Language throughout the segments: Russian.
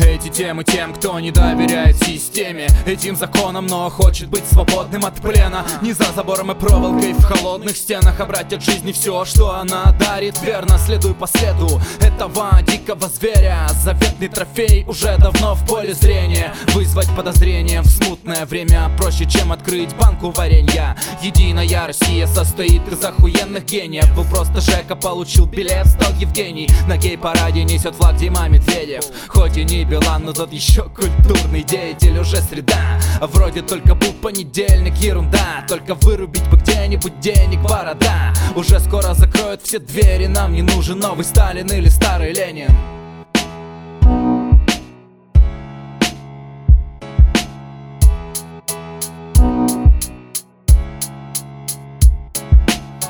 эти темы тем, кто не доверяет системе. Этим законом, но хочет быть свободным от плена. Не за забором и проволокой в холодных стенах А брать от жизни все, что она дарит. Верно, следуй по следу этого дикого зверя. Заветный трофей уже давно в поле зрения. Вызвать подозрение в смутное время Проще, чем открыть банку варенья. Единая Россия состоит из охуенных гениев. Был просто Жека, получил билет, стал Евгений. На гей-параде несет флаг Дима Медведев. Хоть и не Билан, но тот еще культурный деятель Уже среда, вроде только был понедельник Ерунда, только вырубить бы где-нибудь денег борода. Уже скоро закроют все двери Нам не нужен новый Сталин или старый Ленин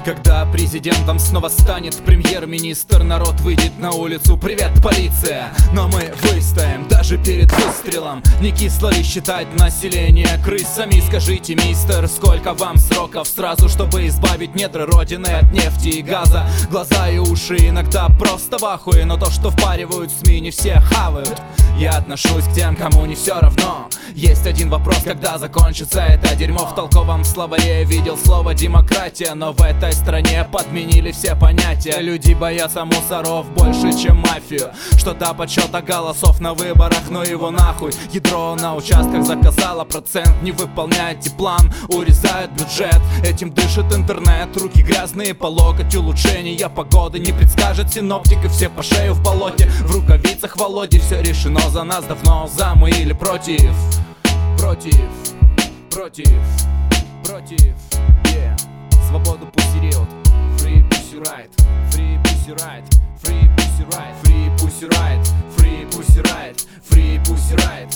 Когда президентом снова станет премьер-министр Народ выйдет на улицу, привет, полиция! Но мы выстоим даже перед выстрелом. Не кисло ли считать население крысами? Скажите, мистер, сколько вам сроков Сразу, чтобы избавить недры родины от нефти и газа? Глаза и уши иногда просто в ахуе Но то, что впаривают СМИ, не все хавают. Я отношусь к тем, кому не все равно. Есть один вопрос, когда закончится это дерьмо. В толковом словаре видел слово демократия Но в этой стране подменили все понятия. Люди боятся мусоров больше, чем мафию. Что-то подсчета голосов на выборах, но его нахуй. Ядро на участках заказала процент Не выполняйте план, урезают бюджет Этим дышит интернет, руки грязные по локоть Улучшения погоды. Не предскажет синоптик И все по шею в болоте, в рукавицах Володи Все решено за нас давно, за мы или против? Против, против, против, свободу пусть рет Free pussy right, free pussy right, free pussy right, free pussy right, free pussy right, free pussy right.